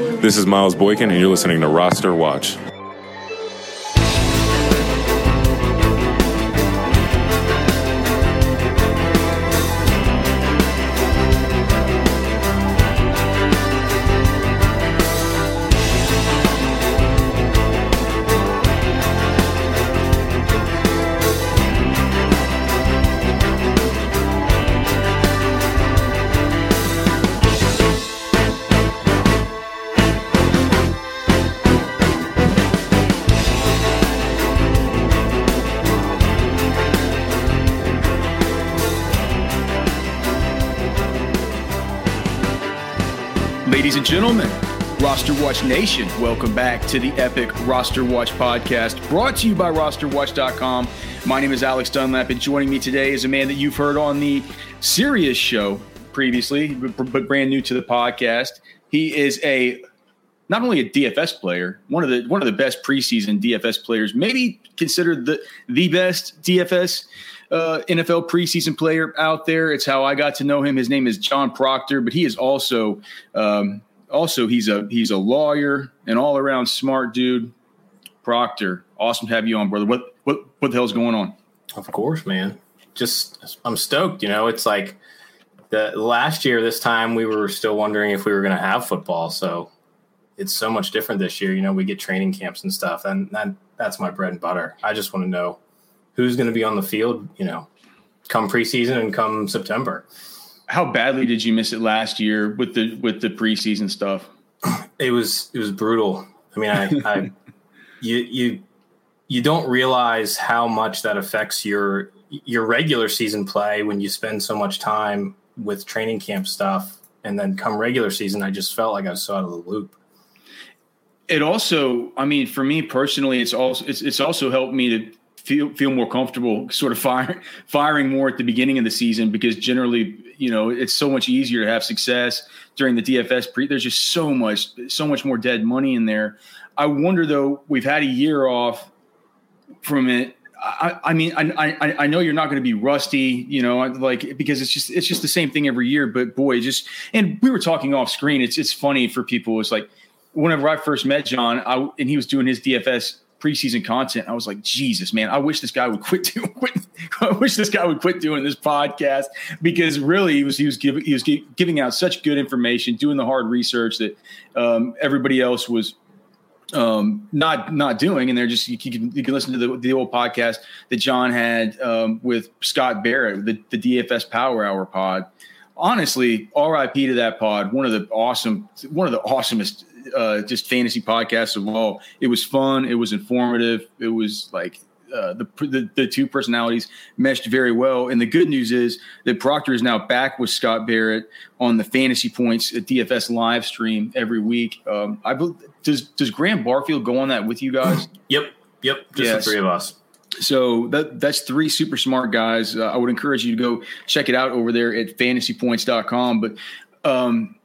This is Miles Boykin, and you're listening to Roster Watch. Ladies and gentlemen, Roster Watch Nation, welcome back to the epic Roster Watch podcast brought to you by rosterwatch.com. My name is Alex Dunlap, and joining me today is a man that you've heard on the Sirius show previously, but brand new to the podcast. He is a not only a DFS player, one of the one of the best preseason DFS players, maybe considered the the best DFS uh, NFL preseason player out there. It's how I got to know him. His name is John Proctor, but he is also um, also he's a he's a lawyer, an all around smart dude. Proctor, awesome to have you on, brother. What what what the hell's going on? Of course, man. Just I'm stoked. You know, it's like the last year, this time we were still wondering if we were going to have football. So it's so much different this year. You know, we get training camps and stuff, and that that's my bread and butter. I just want to know who's going to be on the field. You know, come preseason and come September. How badly did you miss it last year with the with the preseason stuff? It was it was brutal. I mean, I, I you you you don't realize how much that affects your your regular season play when you spend so much time with training camp stuff and then come regular season i just felt like i was so out of the loop It also, I mean, for me personally, it's also it's, it's also helped me to feel feel more comfortable, sort of firing firing more at the beginning of the season because generally, you know, it's so much easier to have success during the DFS pre. There's just so much so much more dead money in there. I wonder though, we've had a year off from it. I, I mean, I, I I know you're not going to be rusty, you know, like because it's just it's just the same thing every year. But boy, just and we were talking off screen. It's it's funny for people. It's like whenever I first met John, I and he was doing his DFS preseason content. I was like, Jesus, man, I wish this guy would quit doing. Quit, I wish this guy would quit doing this podcast because really he was he was giving he was giving out such good information, doing the hard research that um, everybody else was um, not not doing, and they're just you can you can listen to the, the old podcast that John had um, with Scott Barrett, the, the DFS Power Hour pod. Honestly, RIP to that pod. One of the awesome, one of the awesomest uh, just fantasy podcasts of all. It was fun. It was informative. It was like uh, the, the the two personalities meshed very well. And the good news is that Proctor is now back with Scott Barrett on the Fantasy Points at DFS live stream every week. Um, I bel- does does Graham Barfield go on that with you guys? yep yep just Yes. the three of us So that that's three super smart guys. Uh, I would encourage you to go check it out over there at fantasypoints.com. But um,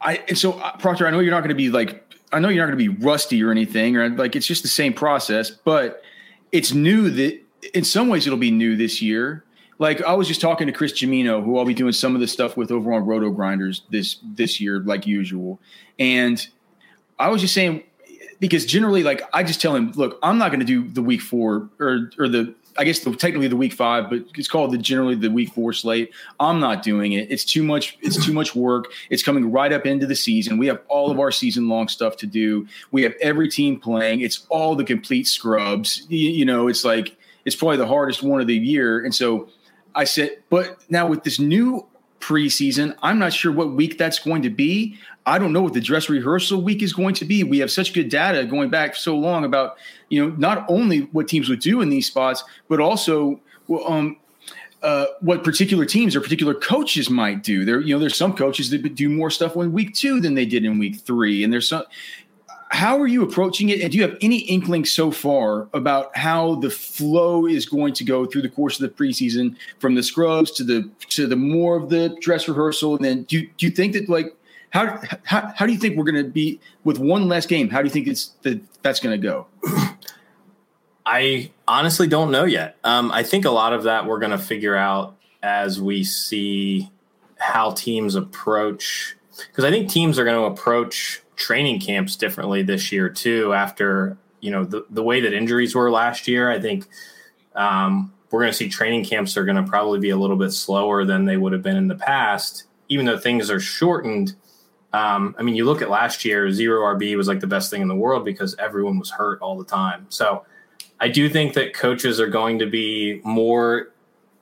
I and so uh, Proctor, I know you're not going to be like I know you're not going to be rusty or anything, or like it's just the same process. But it's new that in some ways it'll be new this year. Like I was just talking to Chris Gimino, who I'll be doing some of the stuff with over on RotoGrinders this this year, like usual, and I was just saying because generally, like I just tell him, look, I'm not going to do the week four or or the I guess the, technically the week five, but it's called the generally the week four slate. I'm not doing it. It's too much. It's too much work. It's coming right up into the season. We have all of our season long stuff to do. We have every team playing. It's all the complete scrubs. You, you know, it's like it's probably the hardest one of the year. And so I said, but now with this new preseason, I'm not sure what week that's going to be. I don't know what the dress rehearsal week is going to be. We have such good data going back so long about, you know, not only what teams would do in these spots, but also, um, uh, what particular teams or particular coaches might do. There, you know, there's some coaches that do more stuff in week two than they did in week three, and there's some. How are you approaching it? And do you have any inkling so far about how the flow is going to go through the course of the preseason, from the scrubs to the to the more of the dress rehearsal? And then do you, do you think that like how how, how do you think we're going to be with one less game? How do you think it's that that's going to go? I honestly don't know yet. Um, I think a lot of that we're going to figure out as we see how teams approach, because I think teams are going to approach training camps differently this year too. After you know the the way that injuries were last year, I think um, we're going to see training camps are going to probably be a little bit slower than they would have been in the past, even though things are shortened. Um, I mean, you look at last year, zero RB was like the best thing in the world because everyone was hurt all the time. So I do think that coaches are going to be more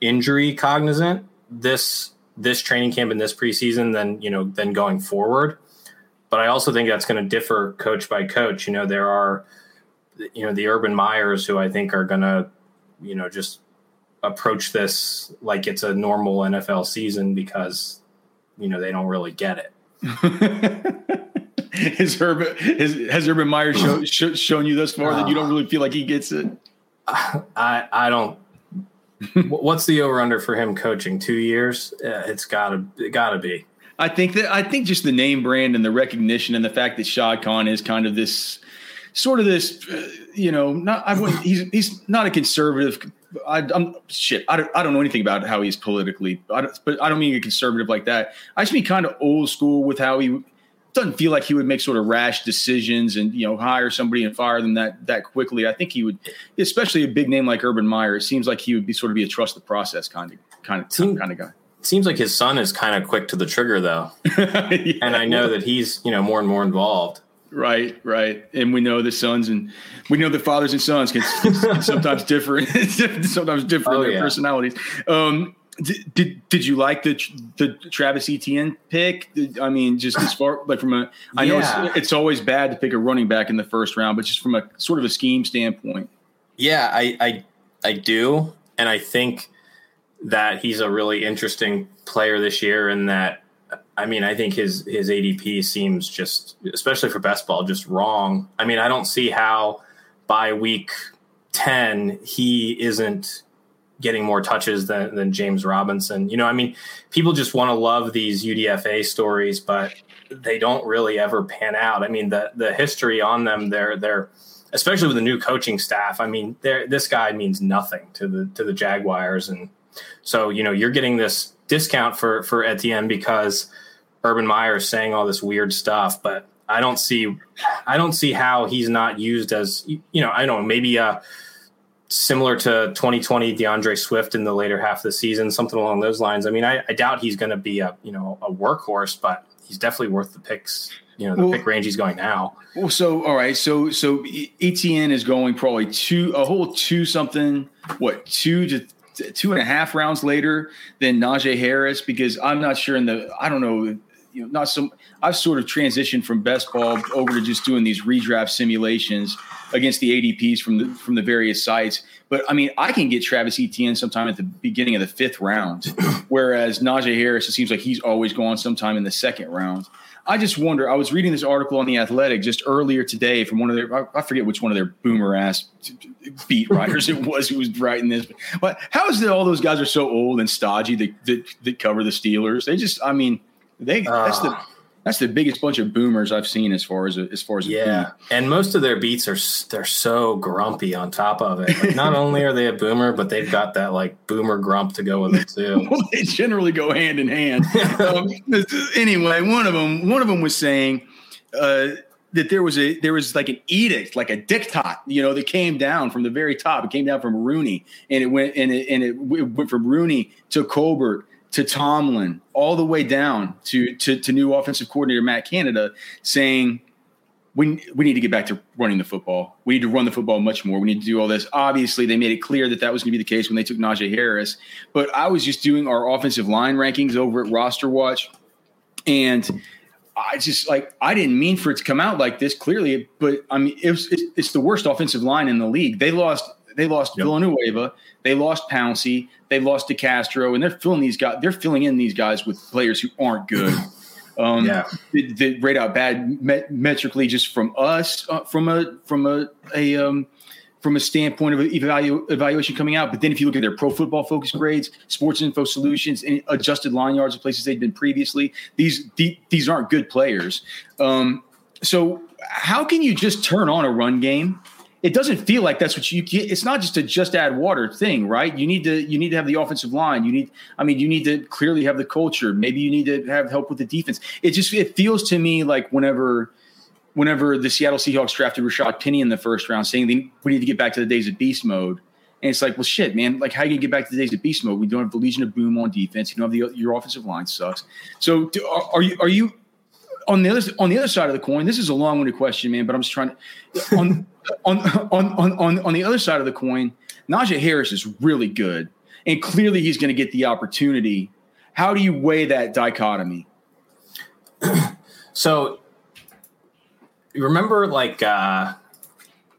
injury cognizant this this training camp and this preseason than you know than going forward. But I also think that's going to differ coach by coach. You know, there are you know the Urban Meyers who I think are going to you know just approach this like it's a normal NFL season because you know they don't really get it. has Urban has, has Urban Meyer show, sh- shown you thus far uh, that you don't really feel like he gets it? I I don't. what's the over under for him coaching? Two years? it's gotta it gotta be. I think that I think just the name brand and the recognition and the fact that Shad Khan is kind of this sort of this, uh, you know, not I wouldn't, he's he's not a conservative. I, am shit. I don't, I don't know anything about how he's politically, I but I don't mean a conservative like that. I just mean kind of old school with how he doesn't feel like he would make sort of rash decisions and you know hire somebody and fire them that that quickly. I think he would, especially a big name like Urban Meyer. It seems like he would be sort of be a trust the process kind of kind of Seem, kind of guy. Seems like his son is kind of quick to the trigger though, yeah, and I know that he's you know more and more involved. Right, right, and we know the sons and we know the fathers and sons can, can sometimes differ, sometimes differ oh, in their yeah. personalities. Um, did, did, did you like the the Travis Etienne pick? I mean, just as far like from a, I yeah. know it's, it's, always bad to pick a running back in the first round, but just from a sort of a scheme standpoint. Yeah, I I, I do, and I think that he's a really interesting player this year, and that I mean, I think his his ADP seems just, especially for best ball, just wrong. I mean, I don't see how by week ten he isn't getting more touches than, than James Robinson. You know, I mean, people just want to love these UDFA stories, but they don't really ever pan out. I mean, the the history on them, they're they're especially with the new coaching staff. I mean, this guy means nothing to the to the Jaguars, and so you know you're getting this discount for for Etienne because Urban Meyer is saying all this weird stuff, but I don't see I don't see how he's not used as you know I don't know maybe uh similar to 2020 D'Andre Swift in the later half of the season, something along those lines. I mean, I, I doubt he's going to be a you know a workhorse, but he's definitely worth the picks. You know, the well, pick range he's going now. Well, so all right, so so Etienne is going probably two a whole two something, what two to two and a half rounds later than Najee Harris because I'm not sure in the I don't know you know not some I've sort of transitioned from best ball over to just doing these redraft simulations against the ADPs from the from the various sites. But I mean, I can get Travis Etienne sometime at the beginning of the fifth round, whereas Najee Harris, it seems like he's always going sometime in the second round. I just wonder. I was reading this article on the Athletic just earlier today from one of their I forget which one of their boomer ass beat writers it was who was writing this. But how is it all those guys are so old and stodgy that that, that cover the Steelers? They just, I mean, they that's the ah. That's the biggest bunch of boomers I've seen as far as a, as far as yeah. And most of their beats are they're so grumpy. On top of it, like not only are they a boomer, but they've got that like boomer grump to go with it too. well, they generally go hand in hand. um, anyway, one of them one of them was saying. Uh, that there was a there was like an edict, like a diktat, you know, that came down from the very top. It came down from Rooney, and it went and it, and it went from Rooney to Colbert to Tomlin, all the way down to, to, to new offensive coordinator Matt Canada, saying we we need to get back to running the football. We need to run the football much more. We need to do all this. Obviously, they made it clear that that was going to be the case when they took Najee Harris. But I was just doing our offensive line rankings over at Roster Watch, and I just like I didn't mean for it to come out like this clearly. But I mean, it was, it's, it's the worst offensive line in the league. They lost they lost yep. Villanueva, they lost Pouncey, they lost DeCastro, and they're filling these guys. They're filling in these guys with players who aren't good. Um, yeah, that rate out bad met- metrically just from us, uh, from a from a a um, from a standpoint of evalu- evaluation coming out. But then if you look at their pro football focus grades, sports info solutions, and adjusted line yards of places they've been previously, these these aren't good players. Um, so how can you just turn on a run game? It doesn't feel like that's what you get. It's not just a just add water thing, right? You need to you need to have the offensive line. You need, I mean, you need to clearly have the culture. Maybe you need to have help with the defense. It just it feels to me like whenever whenever the Seattle Seahawks drafted Rashaad Penny in the first round, saying we need to get back to the days of beast mode. And it's like, well, shit, man. Like, how do you get back to the days of beast mode? We don't have the Legion of Boom on defense. You don't have the your offensive line sucks. So, do, are, are, you are you on the other on the other side of the coin? This is a long winded question, man. But I'm just trying to on, on on on on on the other side of the coin. Najee Harris is really good, and clearly he's going to get the opportunity. How do you weigh that dichotomy? so you remember like uh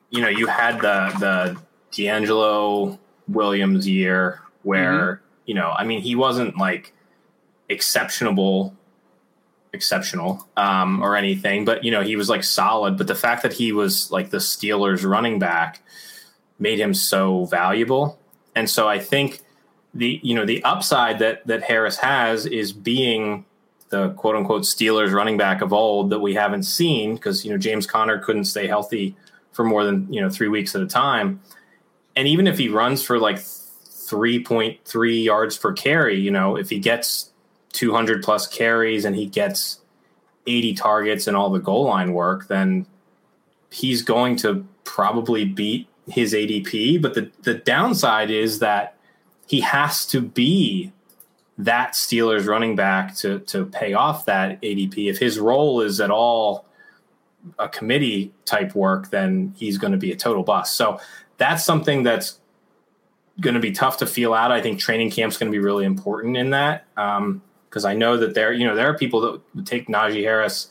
you know you had the the DeAngelo Williams year where mm-hmm. you know I mean he wasn't like exceptional exceptional um or anything but you know he was like solid but the fact that he was like the Steelers running back made him so valuable. And so I think the you know the upside that that Harris has is being the quote unquote Steelers running back of old that we haven't seen because you know James Conner couldn't stay healthy for more than you know three weeks at a time, and even if he runs for like three point three yards per carry, you know if he gets two hundred plus carries and he gets eighty targets and all the goal line work, then he's going to probably beat his ADP. But the the downside is that he has to be that Steelers running back to to pay off that ADP. If his role is at all a committee type work, then he's going to be a total bust. So that's something that's going to be tough to feel out. I think training camp's going to be really important in that um, because I know that there, you know, there are people that would take Najee Harris,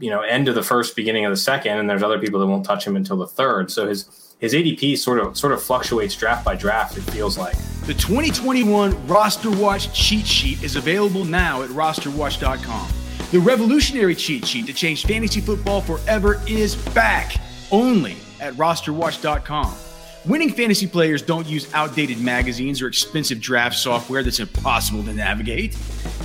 you know, end of the first, beginning of the second, and there's other people that won't touch him until the third. So his his ADP sort of sort of fluctuates draft by draft. It feels like the 2021 Roster Watch cheat sheet is available now at rosterwatch.com. The revolutionary cheat sheet to change fantasy football forever is back only at rosterwatch.com. Winning fantasy players don't use outdated magazines or expensive draft software that's impossible to navigate.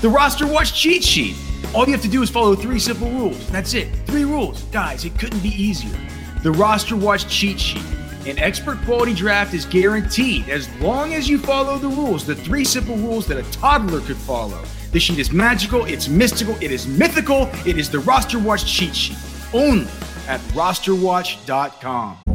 The Roster Watch cheat sheet. All you have to do is follow three simple rules. That's it. Three rules. Guys, it couldn't be easier. The Roster Watch cheat sheet an expert quality draft is guaranteed as long as you follow the rules, the three simple rules that a toddler could follow. The sheet is magical, it's mystical, it is mythical, it is the Roster Watch cheat sheet. Only at rosterwatch.com.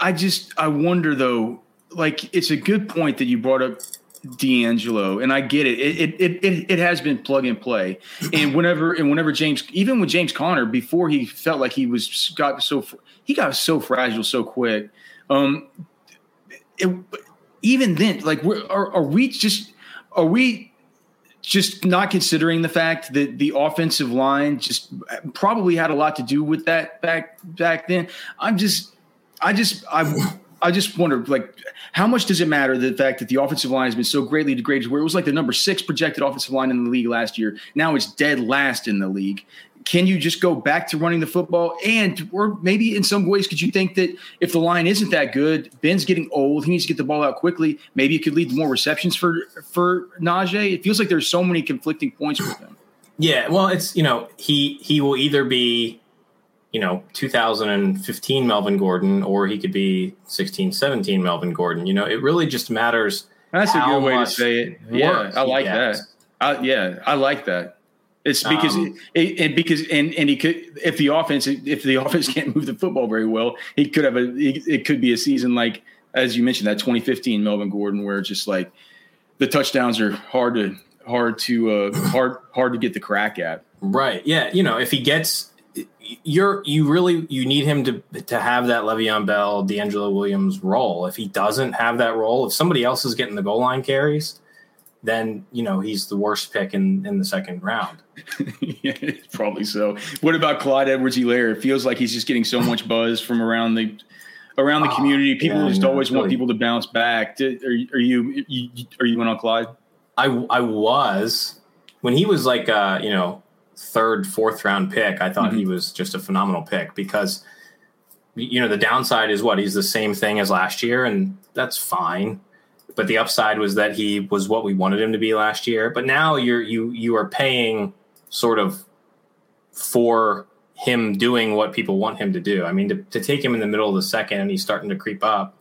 I just I wonder though, like it's a good point that you brought up DeAngelo, and I get it. It it it, it has been plug and play, and whenever and whenever James, even with James Conner, before he felt like he was got so he got so fragile so quick. Um, it, even then, like, are, are we just are we just not considering the fact that the offensive line just probably had a lot to do with that back back then? I'm just I just I I just wonder like how much does it matter the fact that the offensive line has been so greatly degraded where it was like the number six projected offensive line in the league last year. Now it's dead last in the league. Can you just go back to running the football? And or maybe in some ways, could you think that if the line isn't that good, Ben's getting old, he needs to get the ball out quickly. Maybe it could lead to more receptions for for Najee. It feels like there's so many conflicting points with him. Yeah, well, it's you know he he will either be you know 2015 Melvin Gordon or he could be 16 17 Melvin Gordon you know it really just matters that's a good way to say it yeah I like that I, yeah I like that it's because um, it, it, because and and he could if the offense if the offense can't move the football very well he could have a it could be a season like as you mentioned, that 2015 Melvin Gordon, where it's just like the touchdowns are hard to hard to uh, hard hard to get the crack at. Right. Yeah. You know, if he gets you're you really you need him to to have that Le'Veon Bell, DeAngelo Williams role. If he doesn't have that role, if somebody else is getting the goal line carries, then you know he's the worst pick in in the second round. yeah, probably so. What about Clyde Edwards-Helaire? It feels like he's just getting so much buzz from around the around the oh, community. People yeah, just always really. want people to bounce back. Did, are, are you, you are you went on Clyde? I I was when he was like uh, you know third, fourth round pick, I thought mm-hmm. he was just a phenomenal pick because you know the downside is what he's the same thing as last year, and that's fine. But the upside was that he was what we wanted him to be last year. But now you're you you are paying sort of for him doing what people want him to do. I mean, to, to take him in the middle of the second and he's starting to creep up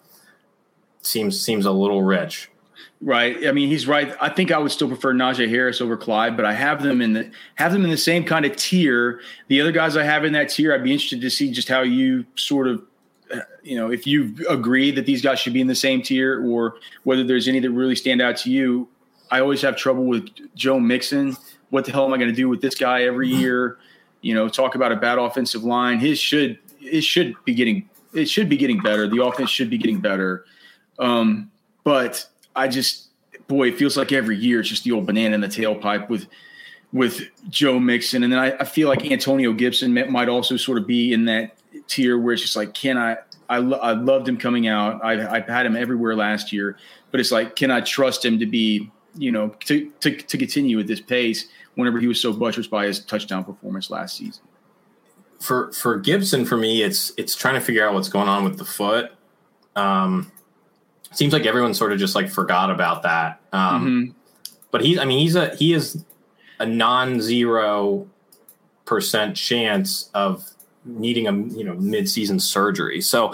seems seems a little rich. Right. I mean, he's right. I think I would still prefer Najee Harris over Clyde, but I have them in the have them in the same kind of tier. The other guys I have in that tier, I'd be interested to see just how you sort of, you know, if you agree that these guys should be in the same tier, or whether there's any that really stand out to you. I always have trouble with Joe Mixon. What the hell am I going to do with this guy every year? You know, talk about a bad offensive line. His should it should be getting it should be getting better. The offense should be getting better. Um, but I just, boy, it feels like every year it's just the old banana in the tailpipe with with Joe Mixon, and then I, I feel like Antonio Gibson might also sort of be in that tier where it's just like, can I? I, lo- I loved him coming out. I, I've had him everywhere last year, but it's like, can I trust him to be, you know, to to, to continue at this pace? Whenever he was so buttressed by his touchdown performance last season. For for Gibson, for me, it's it's trying to figure out what's going on with the foot. Um, seems like everyone sort of just like forgot about that. Um, mm-hmm. But he's, I mean, he's a he is a non-zero percent chance of needing a you know mid-season surgery. So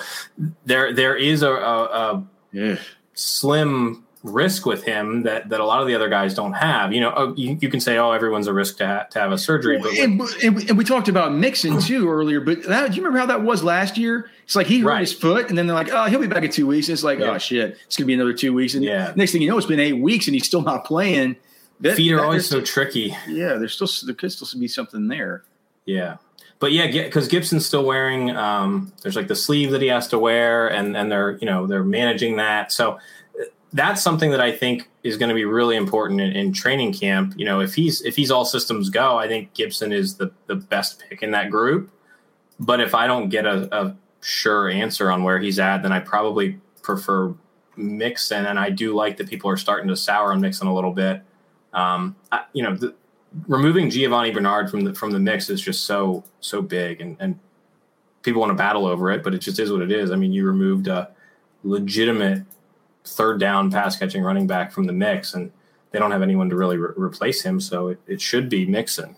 there there is a, a, a yeah. slim risk with him that that a lot of the other guys don't have. You know, oh, you, you can say, oh, everyone's a risk to, ha- to have a surgery. But and, and, and, we talked about Mixon too earlier. But that, do you remember how that was last year? It's like he hurt right. his foot, and then they're like, oh, he'll be back in two weeks. And it's like, yeah. oh shit, it's gonna be another two weeks. And yeah. next thing you know, it's been eight weeks, and he's still not playing. That, Feet are always so tricky. Yeah, there's still there could still be something there. Yeah. But yeah, because Gibson's still wearing. Um, there's like the sleeve that he has to wear, and and they're you know they're managing that. So that's something that I think is going to be really important in, in, training camp. You know, if he's if he's all systems go, I think Gibson is the the best pick in that group. But if I don't get a, a sure answer on where he's at, then I probably prefer Mixon. And I do like that people are starting to sour on Mixon a little bit. Um, I, you know, the, removing Giovani Bernard from the from the mix is just so so big, and and people want to battle over it, but it just is what it is. I mean, you removed a legitimate third down pass catching running back from the mix, and they don't have anyone to really re- replace him. So it, it should be Mixon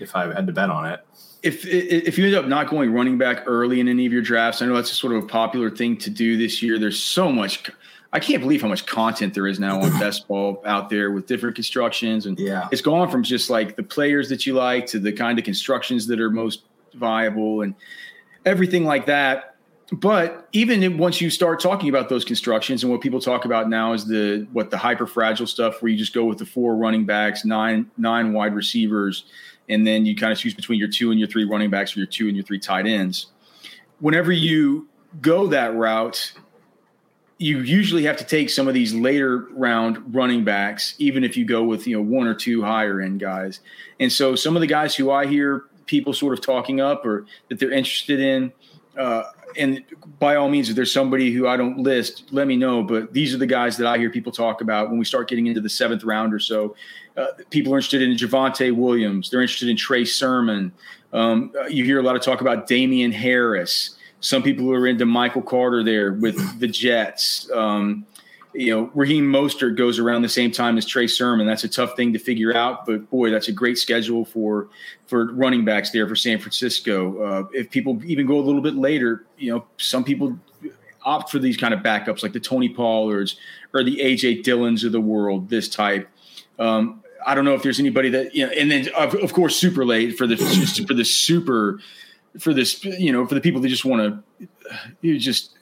if I had to bet on it. If if you end up not going running back early in any of your drafts, I know that's sort of a popular thing to do this year. There's so much. I can't believe how much content there is now on best ball out there with different constructions, and yeah, it's gone from just like the players that you like to the kind of constructions that are most viable and everything like that but even once you start talking about those constructions and what people talk about now is the what the hyper fragile stuff where you just go with the four running backs nine nine wide receivers and then you kind of choose between your two and your three running backs or your two and your three tight ends. Whenever you go that route you usually have to take some of these later round running backs even if you go with you know one or two higher end guys. And so some of the guys who i hear people sort of talking up or that they're interested in uh, and by all means, if there's somebody who I don't list, let me know. But these are the guys that I hear people talk about when we start getting into the seventh round or so. Uh, people are interested in Javonte Williams. They're interested in Trey Sermon. Um, you hear a lot of talk about Damien Harris. Some people are into Michael Carter there with the Jets. Um, you know, Raheem Mostert goes around the same time as Trey Sermon. That's a tough thing to figure out, but boy, that's a great schedule for for running backs there for San Francisco. Uh, if people even go a little bit later, you know, some people opt for these kind of backups like the Tony Pollards or the AJ Dillons of the world. This type. Um, I don't know if there's anybody that you know, and then of, of course super late for the for the super for this you know for the people that just want to you just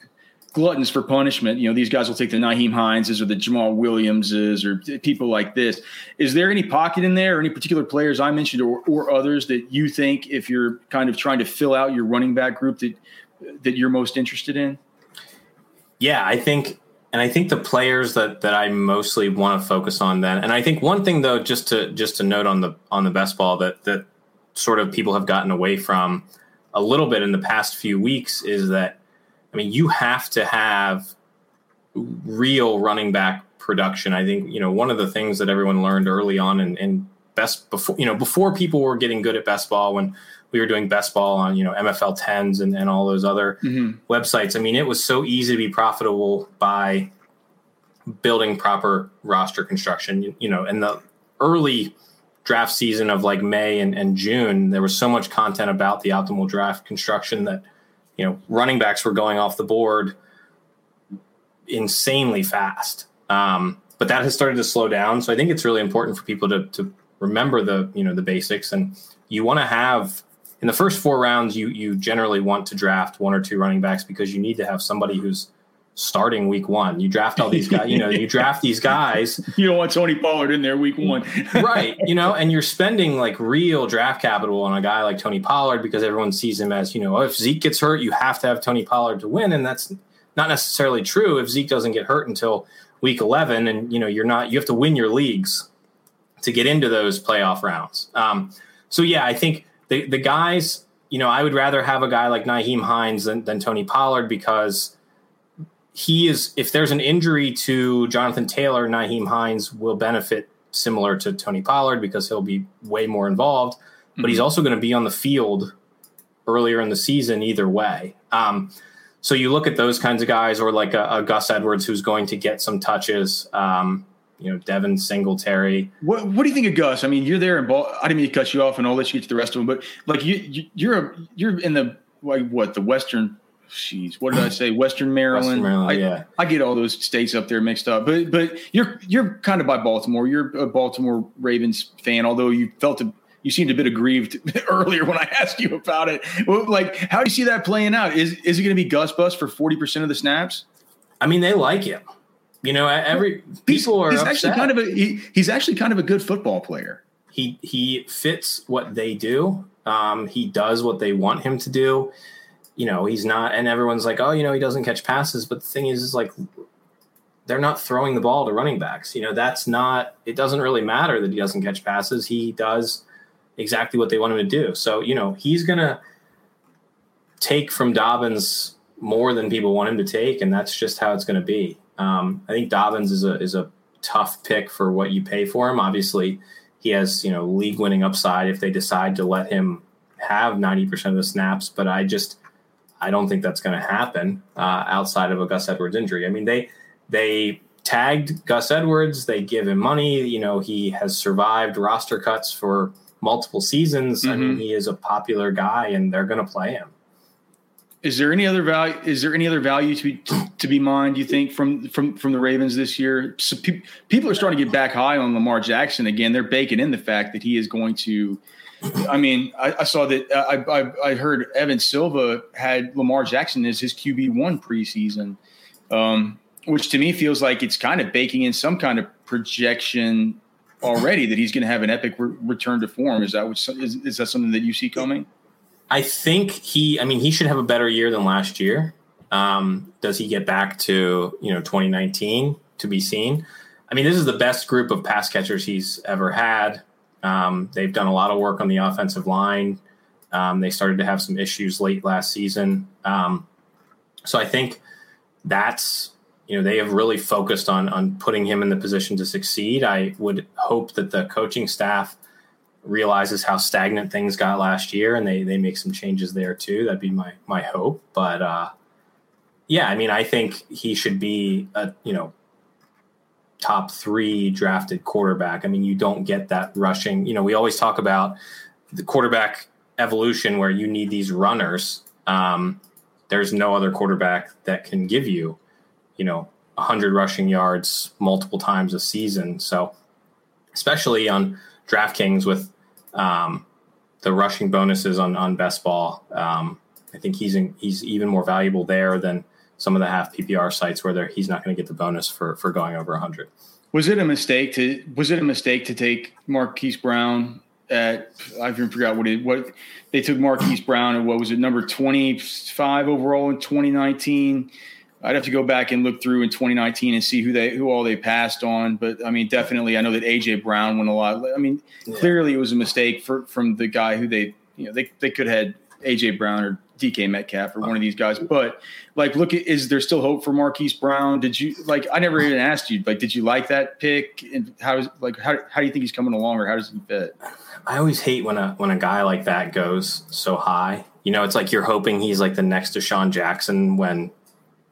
gluttons for punishment. You know, these guys will take the Nyheim Hineses or the Jamal Williamses or people like this. Is there any pocket in there or any particular players I mentioned or, or others that you think if you're kind of trying to fill out your running back group that that you're most interested in? Yeah, I think and I think the players that that I mostly want to focus on then. And I think one thing though just to just to note on the on the best ball that that sort of people have gotten away from a little bit in the past few weeks is that I mean, you have to have real running back production. I think, you know, one of the things that everyone learned early on and, in best before, you know, before people were getting good at best ball when we were doing best ball on, you know, MFL 10s and, and all those other mm-hmm. websites. I mean, it was so easy to be profitable by building proper roster construction, you, you know, in the early draft season of like May and, and June, there was so much content about the optimal draft construction that you know, running backs were going off the board insanely fast. Um, but that has started to slow down. So I think it's really important for people to, to remember the, you know, the basics. And you want to have in the first four rounds, you, you generally want to draft one or two running backs because you need to have somebody who's starting week one. You draft all these guys, you know, you draft these guys. You don't want Tony Pollard in there week one. right. You know, and you're spending like real draft capital on a guy like Tony Pollard because everyone sees him as, you know, if Zeke gets hurt, you have to have Tony Pollard to win. And that's not necessarily true if Zeke doesn't get hurt until week 11. And, you know, you're not, you have to win your leagues to get into those playoff rounds. Um, so, yeah, I think the, the guys, you know, I would rather have a guy like Nyheim Hines than, than Tony Pollard because – he is if there's an injury to Jonathan Taylor, Nyheim Hines will benefit similar to Tony Pollard because he'll be way more involved, but mm-hmm. he's also going to be on the field earlier in the season either way. Um, so you look at those kinds of guys, or like a, a Gus Edwards who's going to get some touches. Um, you know, Devin Singletary. What What do you think of Gus? I mean, you're there in ball. I didn't mean to cut you off, and I'll let you get to the rest of them. But like you, you are a, you're in the like what the Western Jeez, what did I say? Western Maryland. Western Maryland I, yeah. I get all those states up there mixed up. But but you're you're kind of by Baltimore. You're a Baltimore Ravens fan, although you felt a, you seemed a bit aggrieved earlier when I asked you about it. Well, like, how do you see that playing out? Is is it going to be Gus Bus for forty percent of the snaps? I mean, they like him. You know, every people are. He's upset. actually kind of a he, he's actually kind of a good football player. He he fits what they do. Um, he does what they want him to do you know, he's not, and everyone's like, oh, you know, he doesn't catch passes. But the thing is, is like, they're not throwing the ball to running backs. You know, that's not, it doesn't really matter that he doesn't catch passes. He does exactly what they want him to do. So, you know, he's going to take from Dobbins more than people want him to take. And that's just how it's going to be. Um, I think Dobbins is a, is a tough pick for what you pay for him. Obviously, he has, you know, league winning upside if they decide to let him have 90% of the snaps. But I just, I don't think that's going to happen uh, outside of a Gus Edwards injury. I mean, they they tagged Gus Edwards. They give him money. You know, he has survived roster cuts for multiple seasons. Mm-hmm. I mean, mm-hmm. he is a popular guy, and they're going to play him. Is there any other value? Is there any other value to be to be mined? You think from from from the Ravens this year? So pe- people are starting to get back high on Lamar Jackson again. They're baking in the fact that he is going to I mean, I, I saw that uh, I, I, I heard Evan Silva had Lamar Jackson as his QB one preseason, um, which to me feels like it's kind of baking in some kind of projection already that he's going to have an epic re- return to form. Is that what, is, is that something that you see coming? I think he. I mean, he should have a better year than last year. Um, does he get back to you know 2019 to be seen? I mean, this is the best group of pass catchers he's ever had. Um, they've done a lot of work on the offensive line. Um, they started to have some issues late last season. Um, so I think that's you know they have really focused on on putting him in the position to succeed. I would hope that the coaching staff realizes how stagnant things got last year and they they make some changes there too. That'd be my my hope. But uh, yeah, I mean I think he should be a you know top three drafted quarterback. I mean, you don't get that rushing. You know, we always talk about the quarterback evolution where you need these runners. Um, there's no other quarterback that can give you, you know, 100 rushing yards multiple times a season. So, especially on DraftKings with um, the rushing bonuses on on best ball, um, I think he's in, he's even more valuable there than some of the half PPR sites where he's not going to get the bonus for for going over 100. Was it a mistake to was it a mistake to take Marquise Brown at I even forgot what it what they took Marquise Brown at what was it number 25 overall in 2019 I'd have to go back and look through in 2019 and see who they who all they passed on. But I mean, definitely, I know that AJ Brown went a lot. I mean, yeah. clearly it was a mistake for from the guy who they you know they they could have had AJ Brown or DK Metcalf or one of these guys. But like, look, at, is there still hope for Marquise Brown? Did you like? I never even asked you. Like, did you like that pick? And how is like how how do you think he's coming along, or how does he fit? I always hate when a when a guy like that goes so high. You know, it's like you're hoping he's like the next DeSean Jackson when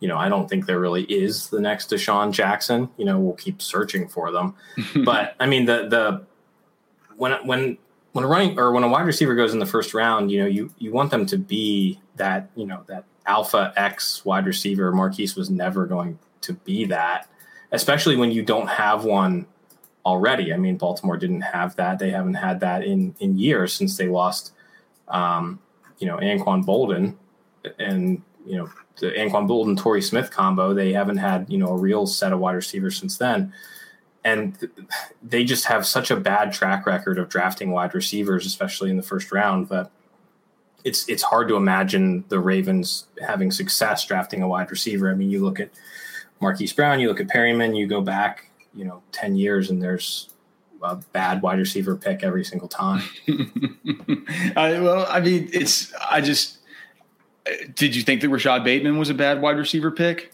you know, I don't think there really is the next DeSean Jackson. You know, we'll keep searching for them. but I mean, the the when when when a running or when a wide receiver goes in the first round, you know, you you want them to be that you know that alpha X wide receiver. Marquise was never going to be that, especially when you don't have one already. I mean, Baltimore didn't have that. They haven't had that in in years since they lost, um, you know, Anquan Boldin, and you know the Anquan Boldin Torrey Smith combo. They haven't had you know a real set of wide receivers since then, and they just have such a bad track record of drafting wide receivers, especially in the first round. That it's it's hard to imagine the Ravens having success drafting a wide receiver. I mean, you look at Marquise Brown, you look at Perriman, you go back you know ten years, and there's a bad wide receiver pick every single time. I, well, I mean, it's I just uh, did you think that Rashod Bateman was a bad wide receiver pick?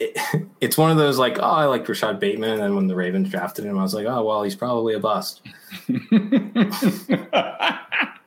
It, it's one of those like, oh, I liked Rashod Bateman, and then when the Ravens drafted him, I was like, oh, well, he's probably a bust.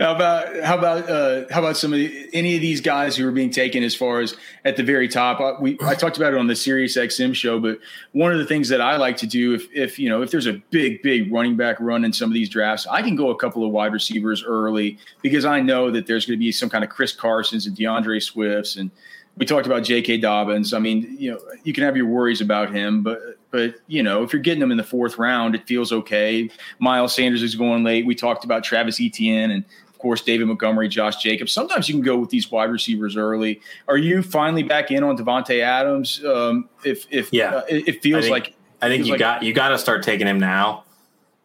how about how about uh, how about some of the, any of these guys who are being taken as far as at the very top? I, uh, we I talked about it on the Sirius XM show, but one of the things that I like to do if if you know if there's a big big running back run in some of these drafts, I can go a couple of wide receivers early because I know that there's going to be some kind of Chris Carsons and D'Andre Swifts and we talked about J.K. Dobbins. I mean, you know, you can have your worries about him, but but you know, if you're getting them in the fourth round, it feels okay. Miles Sanders is going late. We talked about Travis Etienne and of course David Montgomery, Josh Jacobs. Sometimes you can go with these wide receivers early. Are you finally back in on Davante Adams? Um, if if yeah, uh, it, feels I think, like I think you like, got you got to start taking him now.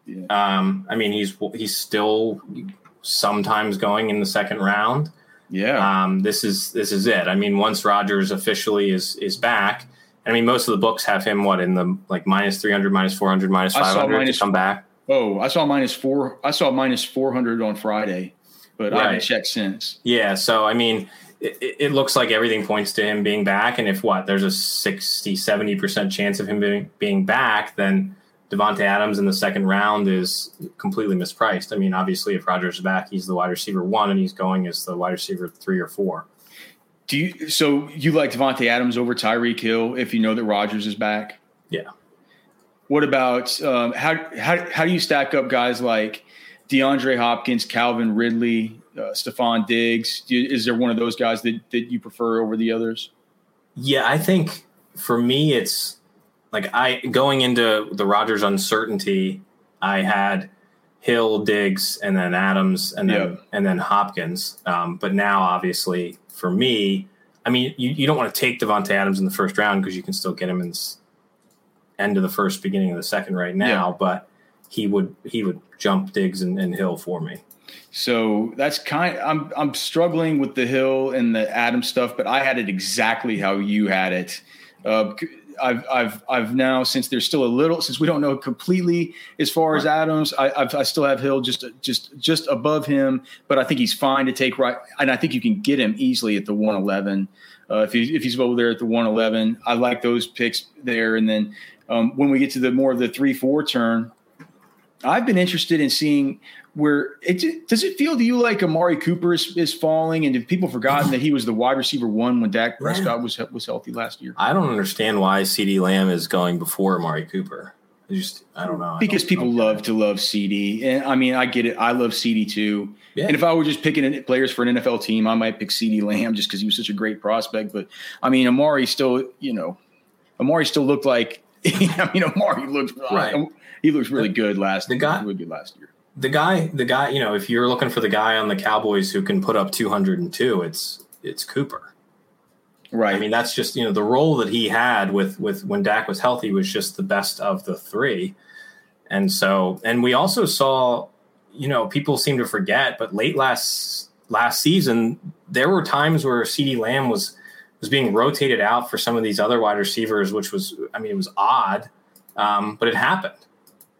Yeah. Um, I mean, he's he's still sometimes going in the second round. Yeah. Um, this is this is it. I mean, once Rodgers officially is is back, I mean, most of the books have him what in the like minus three hundred, minus four hundred, minus five hundred to come back. Oh, I saw minus four. I saw minus four hundred on Friday, but right. I haven't checked since. Yeah. So I mean, it, it, looks like everything points to him being back, and if what there's a 60, 70 percent chance of him being being back, then Davante Adams in the second round is completely mispriced. I mean, obviously, if Rodgers is back, he's the wide receiver one, and he's going as the wide receiver three or four. Do you? So you like Davante Adams over Tyreek Hill if you know that Rodgers is back? Yeah. What about um, how how how do you stack up guys like DeAndre Hopkins, Calvin Ridley, uh, Stefon Diggs? You, is there one of those guys that that you prefer over the others? Yeah, I think for me, it's like I going into the Rodgers uncertainty, I had Hill, Diggs, and then Adams, and then yep. and then Hopkins. Um, but now, obviously, for me, I mean, you, you don't want to take Davante Adams in the first round because you can still get him in end of the first, beginning of the second right now. But he would he would jump Diggs and, and Hill for me. So that's kind. I'm I'm struggling with the Hill and the Adams stuff, but I had it exactly how you had it. Uh, I've I've I've now since there's still a little since we don't know completely as far as Adams, I I've, i still have Hill just just just above him, but I think he's fine to take right, and I think you can get him easily at the 111 uh, if he if he's over there at the 111. I like those picks there, and then um, when we get to the more of the three four turn, I've been interested in seeing where it does it feel to you like Amari Cooper is, is falling, and have people forgotten that he was the wide receiver one when Dak Prescott was was healthy last year? I don't understand why CeeDee Lamb is going before Amari Cooper. I just I don't know. Because don't, people love to love CeeDee, and I mean I get it. I love CeeDee too. Yeah. And if I were just picking players for an NFL team, I might pick CeeDee Lamb just because he was such a great prospect. But I mean, Amari still, you know, Amari still looked like. I mean, Amari looked uh, right. He looks really good last. The guy really good last year the guy, the guy, you know, if you're looking for the guy on the Cowboys who can put up 202, it's it's Cooper. Right. I mean, that's just you know the role that he had with with when Dak was healthy was just the best of the three, and so and we also saw, you know, people seem to forget, but late last last season there were times where CeeDee Lamb was was being rotated out for some of these other wide receivers, which was I mean it was odd, um, but it happened.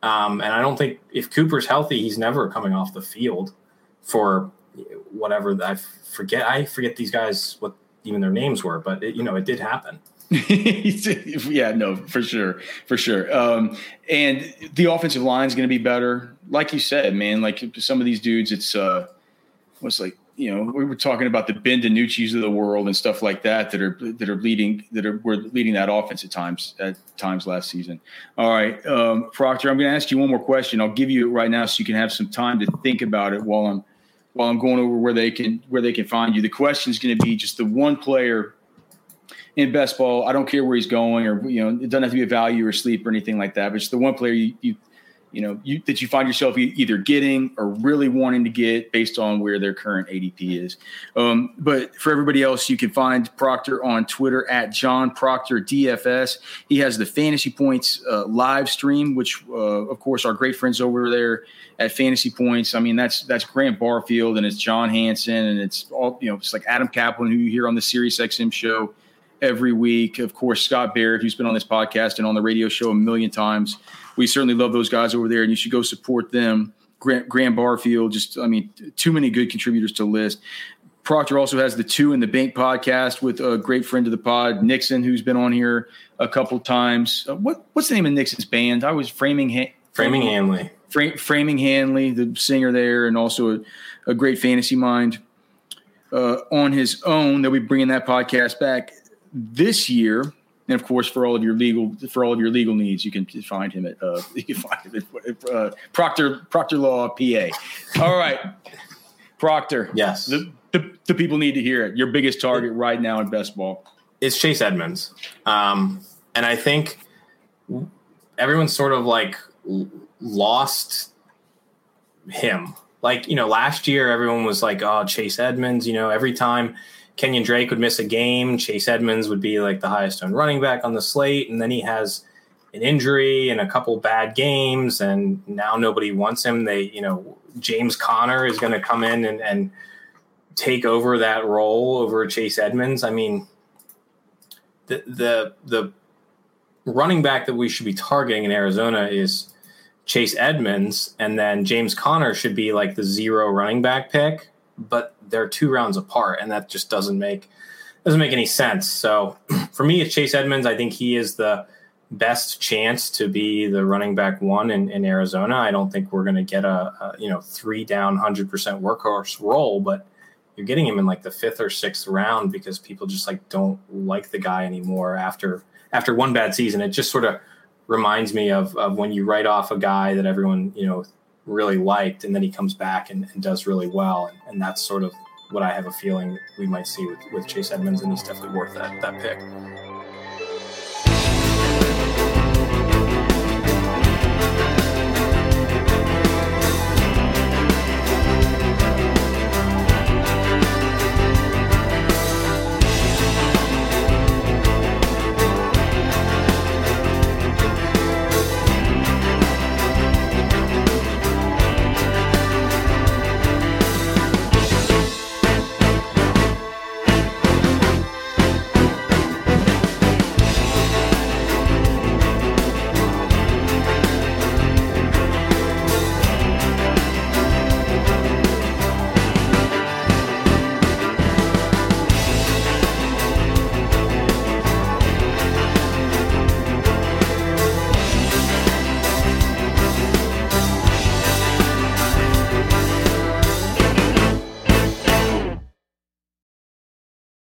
Um, and I don't think if Cooper's healthy, he's never coming off the field for whatever I forget. I forget these guys what even their names were, but it, you know, it did happen. yeah, no, for sure, for sure. Um, and the offensive line is going to be better, like you said, man. Like some of these dudes, it's uh, what's like you know we were talking about the Ben DiNucci's of the world and stuff like that that are that are leading that are were leading that offense at times at times last season. All right, um, Proctor, I'm going to ask you one more question. I'll give you it right now so you can have some time to think about it while I'm while I'm going over where they can where they can find you. The question is going to be just the one player in best ball. I don't care where he's going, or you know, it doesn't have to be a value or sleep or anything like that. But just the one player you, you you know you, that you find yourself either getting or really wanting to get based on where their current ADP is. Um, but for everybody else, you can find Proctor on Twitter at John Proctor DFS. He has the Fantasy Points uh, live stream, which uh, of course our great friends over there at Fantasy Points. I mean that's that's Grant Barfield and it's John Hansen and it's all you know it's like Adam Kaplan who you hear on the Sirius XM show every week. Of course, Scott Barrett, who's been on this podcast and on the radio show a million times. We certainly love those guys over there, and you should go support them. Grant, Graham Barfield, just, I mean, too many good contributors to list. Proctor also has the Two in the Bank podcast with a great friend of the pod, Nixon, who's been on here a couple times. Uh, what What's the name of Nixon's band? I was Framing ha- Framing Hanley. Fra- Framing Hanley, the singer there, and also a, a great fantasy mind uh, on his own. They'll be bringing that podcast back this year, and of course, for all of your legal for all of your legal needs, you can find him at uh, you can find him at uh, Proctor Proctor Law PA. All right, Proctor. Yes, the, the, the people need to hear it. Your biggest target right now in best ball. It's Chase Edmonds, um, and I think everyone's sort of like lost him. Like you know, last year everyone was like, "Oh, Chase Edmonds." You know, every time Kenyon Drake would miss a game. Chase Edmonds would be like the highest owned running back on the slate. And then he has an injury and a couple bad games. And now nobody wants him. They, you know, James Conner is going to come in and, and take over that role over Chase Edmonds. I mean, the, the, the running back that we should be targeting in Arizona is Chase Edmonds. And then James Conner should be like the zero running back pick but they're two rounds apart, and that just doesn't make doesn't make any sense. So for me, it's Chase Edmonds. I think he is the best chance to be the running back one in, in Arizona. I don't think we're going to get a, a, you know three down hundred percent workhorse role, but you're getting him in like the fifth or sixth round because people just like don't like the guy anymore after after one bad season. It just sort of reminds me of, of when you write off a guy that everyone you know really liked, and then he comes back and, and does really well. And, and, that's sort of what I have a feeling we might see with, with Chase Edmonds, and he's definitely worth that that pick.